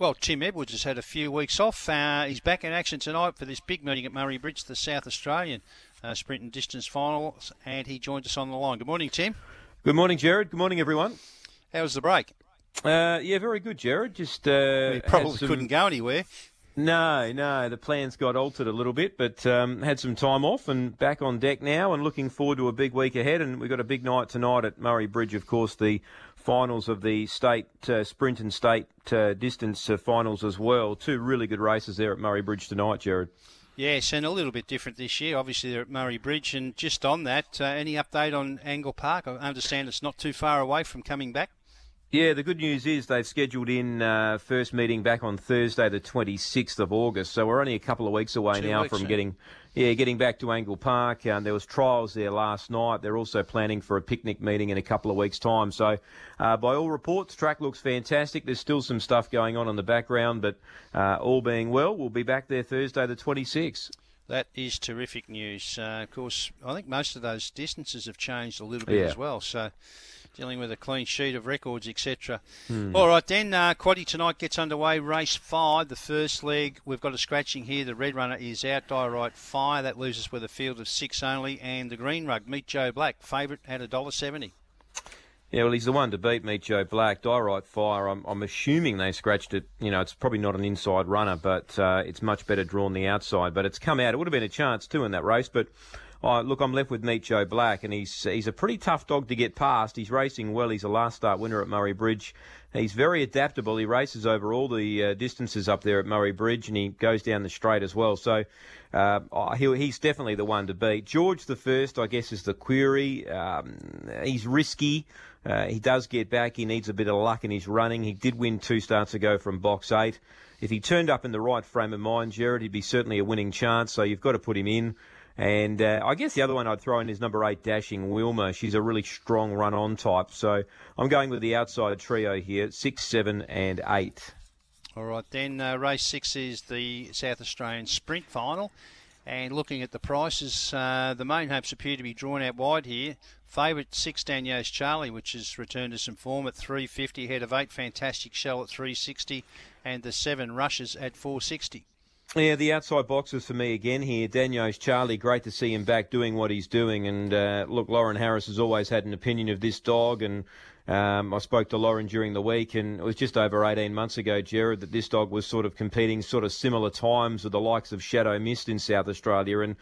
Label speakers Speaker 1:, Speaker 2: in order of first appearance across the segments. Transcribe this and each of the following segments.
Speaker 1: Well, Tim Edwards has had a few weeks off. Uh, he's back in action tonight for this big meeting at Murray Bridge, the South Australian uh, sprint and distance finals, and he joins us on the line. Good morning, Tim.
Speaker 2: Good morning, Jared. Good morning, everyone.
Speaker 1: How was the break?
Speaker 2: Uh, yeah, very good, Jared. Just uh,
Speaker 1: probably
Speaker 2: some...
Speaker 1: couldn't go anywhere.
Speaker 2: No, no, the plans got altered a little bit, but um, had some time off and back on deck now and looking forward to a big week ahead. And we've got a big night tonight at Murray Bridge, of course, the finals of the state uh, sprint and state uh, distance uh, finals as well. Two really good races there at Murray Bridge tonight, Jared.
Speaker 1: Yes, and a little bit different this year. Obviously, they're at Murray Bridge. And just on that, uh, any update on Angle Park? I understand it's not too far away from coming back.
Speaker 2: Yeah, the good news is they've scheduled in uh, first meeting back on Thursday, the 26th of August. So we're only a couple of weeks away
Speaker 1: Two
Speaker 2: now
Speaker 1: weeks,
Speaker 2: from getting, yeah, getting back to Angle Park. Um, there was trials there last night. They're also planning for a picnic meeting in a couple of weeks' time. So, uh, by all reports, track looks fantastic. There's still some stuff going on in the background, but uh, all being well, we'll be back there Thursday, the 26th.
Speaker 1: That is terrific news. Uh, of course, I think most of those distances have changed a little bit
Speaker 2: Yeah.
Speaker 1: as well. So, dealing with a clean sheet of records, etc.
Speaker 2: Hmm.
Speaker 1: All right, then, uh, Quaddy tonight gets underway. Race five, the first leg. We've got a scratching here. The red runner is out, Diorite Fire. That leaves us with a field of six only. And the green rug, Meet Joe Black, favourite at $1.70.
Speaker 2: Yeah, well, he's the one to beat, Meet Joe Black. Diorite Fire, I'm, I'm assuming they scratched it. You know, it's probably not an inside runner, but uh, it's much better drawn the outside. But it's come out. It would have been a chance, too, in that race. But uh, look, I'm left with Meet Joe Black, and he's he's a pretty tough dog to get past. He's racing well. He's a last start winner at Murray Bridge. He's very adaptable. He races over all the uh, distances up there at Murray Bridge, and he goes down the straight as well. So uh, oh, he, he's definitely the one to beat. George the First, I guess, is the query. Um, he's risky. Uh, he does get back. He needs a bit of luck in his running. He did win two starts ago from box eight. If he turned up in the right frame of mind, Jared, he'd be certainly a winning chance. So you've got to put him in. And uh, I guess the other one I'd throw in is number eight, Dashing Wilma. She's a really strong run-on type. So I'm going with the outside trio here, six, seven, and eight.
Speaker 1: All right, then uh, race six is the South Australian Sprint Final. And looking at the prices, uh, the main hopes appear to be drawn out wide here. Favourite six Daniels Charlie, which has returned to some form at 350, ahead of eight Fantastic Shell at 360, and the seven Rushes at 460.
Speaker 2: Yeah, the outside boxes for me again here. Daniels Charlie, great to see him back doing what he's doing. And uh, look, Lauren Harris has always had an opinion of this dog. And um, I spoke to Lauren during the week, and it was just over 18 months ago, Jared, that this dog was sort of competing sort of similar times with the likes of Shadow Mist in South Australia. And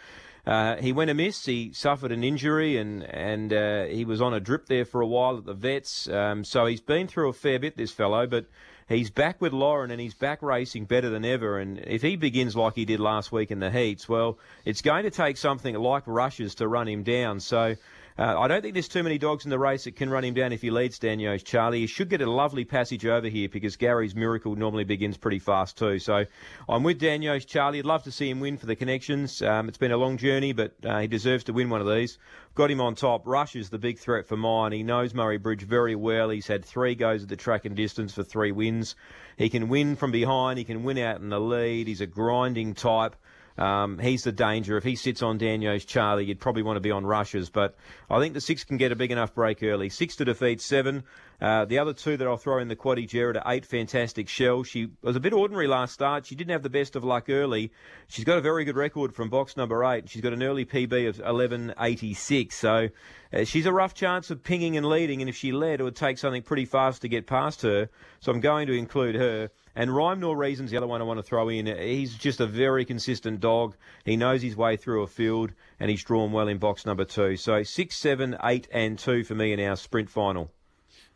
Speaker 2: uh, he went amiss. He suffered an injury, and and uh, he was on a drip there for a while at the vets. Um, so he's been through a fair bit, this fellow, but. He's back with Lauren and he's back racing better than ever. And if he begins like he did last week in the heats, well, it's going to take something like rushes to run him down. So uh, I don't think there's too many dogs in the race that can run him down if he leads Daniels Charlie. He should get a lovely passage over here because Gary's Miracle normally begins pretty fast too. So I'm with Daniels Charlie. I'd love to see him win for the connections. Um, it's been a long journey, but uh, he deserves to win one of these. Got him on top. Rush is the big threat for mine. He knows Murray Bridge very well. He's had three goes at the track and distance for three wins. He can win from behind. He can win out in the lead. He's a grinding type. Um, he's the danger. If he sits on Daniels Charlie, you'd probably want to be on rushes. But I think the six can get a big enough break early. Six to defeat seven. Uh, the other two that I'll throw in the quaddy, Jared, are eight fantastic shell. She was a bit ordinary last start. She didn't have the best of luck early. She's got a very good record from box number eight. She's got an early PB of 11.86. So uh, she's a rough chance of pinging and leading. And if she led, it would take something pretty fast to get past her. So I'm going to include her. And Rhyme Nor Reason's the other one I want to throw in. He's just a very consistent dog. He knows his way through a field, and he's drawn well in box number two. So six, seven, eight, and two for me in our sprint final.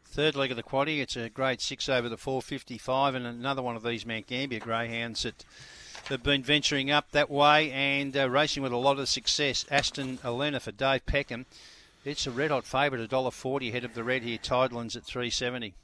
Speaker 1: Third leg of the quaddy, it's a grade six over the 455, and another one of these Mount Gambier greyhounds that have been venturing up that way and uh, racing with a lot of success. Aston Elena for Dave Peckham. It's a red hot favourite, $1.40 ahead of the red here. Tidelands at 370.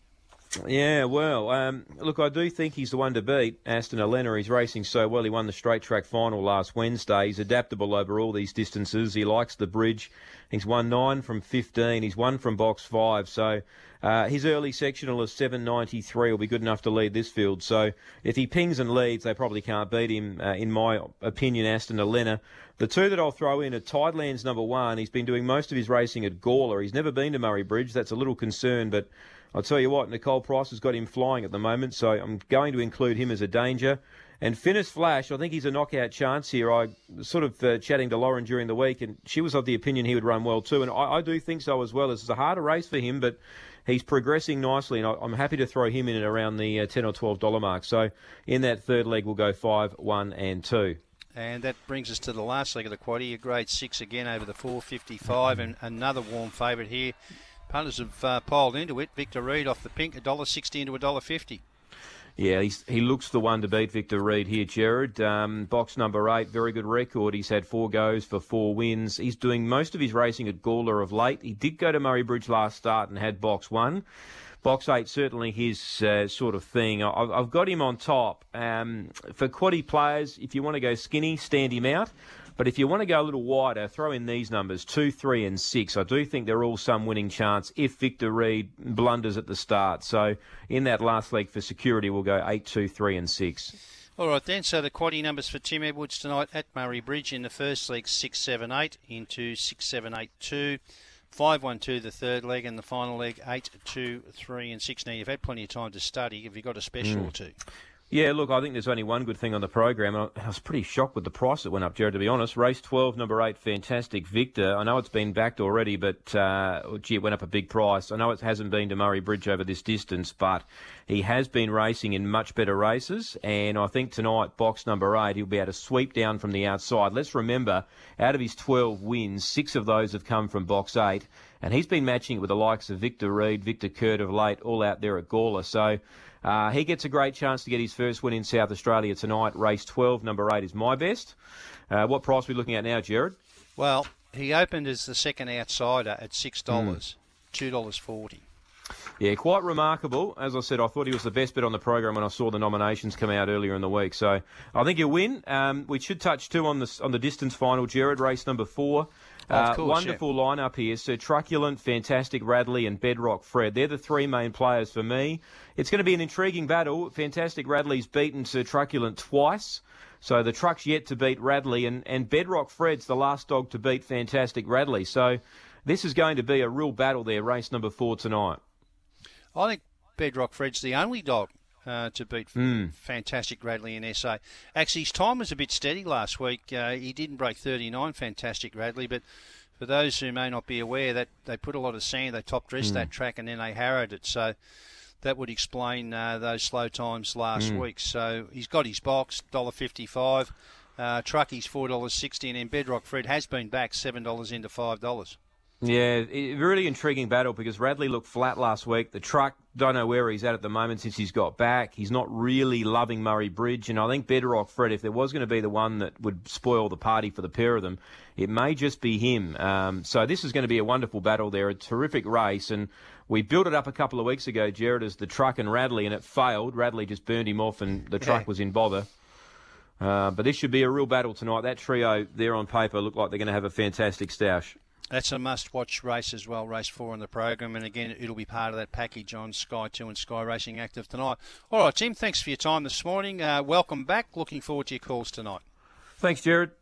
Speaker 2: Yeah, well, um, look, I do think he's the one to beat. Aston Elena, he's racing so well. He won the straight track final last Wednesday. He's adaptable over all these distances. He likes the bridge. He's won nine from 15. He's won from box five. So uh, his early sectional of 793 will be good enough to lead this field. So if he pings and leads, they probably can't beat him, uh, in my opinion, Aston Elena. The two that I'll throw in are Tidelands number one. He's been doing most of his racing at Gawler. He's never been to Murray Bridge. That's a little concern, but I'll tell you what, Nicole Price has got him flying at the moment, so I'm going to include him as a danger. And Finis Flash, I think he's a knockout chance here. I sort of uh, chatting to Lauren during the week, and she was of the opinion he would run well too. And I, I do think so as well. It's a harder race for him, but he's progressing nicely, and I, am happy to throw him in at around the uh, 10 or $12 mark. So in that third leg, we'll go 5, 1, and 2.
Speaker 1: And that brings us to the last leg of the quaddy, a grade six again over the 455, and another warm favourite here. Punters have uh, piled into it. Victor Reed off the pink, a dollar $1.60 into $1.50.
Speaker 2: Yeah, he looks the one to beat Victor Reed here, Jared. Um, box number eight, very good record. He's had four goes for four wins. He's doing most of his racing at Gawler of late. He did go to Murray Bridge last start and had box one. Box eight, certainly his uh, sort of thing. I've, I've, got him on top. Um, for quaddy players, if you want to go skinny, stand him out. But if you want to go a little wider, throw in these numbers two, three, and six. I do think they're all some winning chance if Victor Reed blunders at the start. So in that last leg for security, we'll go eight, two, three, and six.
Speaker 1: All right then. So the quaddy numbers for Tim Edwards tonight at Murray Bridge in the first leg six, seven, eight into six, seven, eight, two. 5 1 2 the third leg, and the final leg 8 2 3 and 6. Now, you've had plenty of time to study. Have you got a special mm. or two?
Speaker 2: Yeah, look, I think there's only one good thing on the program. I was pretty shocked with the price that went up, Jared, to be honest. Race 12, number 8, Fantastic Victor. I know it's been backed already, but uh, gee, it went up a big price. I know it hasn't been to Murray Bridge over this distance, but he has been racing in much better races. And I think tonight, box number 8, he'll be able to sweep down from the outside. Let's remember, out of his 12 wins, six of those have come from box 8. And he's been matching it with the likes of Victor Reed, Victor Kurt of late, all out there at Gawler. So uh, he gets a great chance to get his first win in South Australia tonight. Race 12, number 8 is my best. Uh, what price are we looking at now, Jared?
Speaker 1: Well, he opened as the second outsider at $6, mm. $2.40.
Speaker 2: Yeah, quite remarkable. As I said, I thought he was the best bet on the program when I saw the nominations come out earlier in the week. So I think he'll win. Um, we should touch too on the on the distance final, Jared, race number four.
Speaker 1: Uh, course,
Speaker 2: wonderful
Speaker 1: yeah.
Speaker 2: lineup here. So Truculent, Fantastic Radley, and Bedrock Fred. They're the three main players for me. It's going to be an intriguing battle. Fantastic Radley's beaten Sir Truculent twice. So the truck's yet to beat Radley, and, and Bedrock Fred's the last dog to beat Fantastic Radley. So this is going to be a real battle there, race number four tonight.
Speaker 1: I think Bedrock Fred's the only dog uh, to beat mm. Fantastic Radley in SA. Actually, his time was a bit steady last week. Uh, he didn't break 39, Fantastic Radley, but for those who may not be aware, that they put a lot of sand, they top dressed mm. that track, and then they harrowed it. So that would explain uh, those slow times last mm. week. So he's got his box, $1.55. Uh, Trucky's $4.60, and then Bedrock Fred has been back $7 into $5.
Speaker 2: Yeah, really intriguing battle because Radley looked flat last week. The truck, don't know where he's at at the moment since he's got back. He's not really loving Murray Bridge, and I think Bedrock Fred, if there was going to be the one that would spoil the party for the pair of them, it may just be him. Um, so this is going to be a wonderful battle there, a terrific race, and we built it up a couple of weeks ago, Jared, as the truck and Radley, and it failed. Radley just burned him off, and the truck yeah. was in bother. Uh, but this should be a real battle tonight. That trio there on paper look like they're going to have a fantastic stash.
Speaker 1: That's a must-watch race as well, race four in the program, and again, it'll be part of that package on Sky Two and Sky Racing Active tonight. All right, Tim, thanks for your time this morning. Uh, welcome back. Looking forward to your calls tonight.
Speaker 2: Thanks, Jared.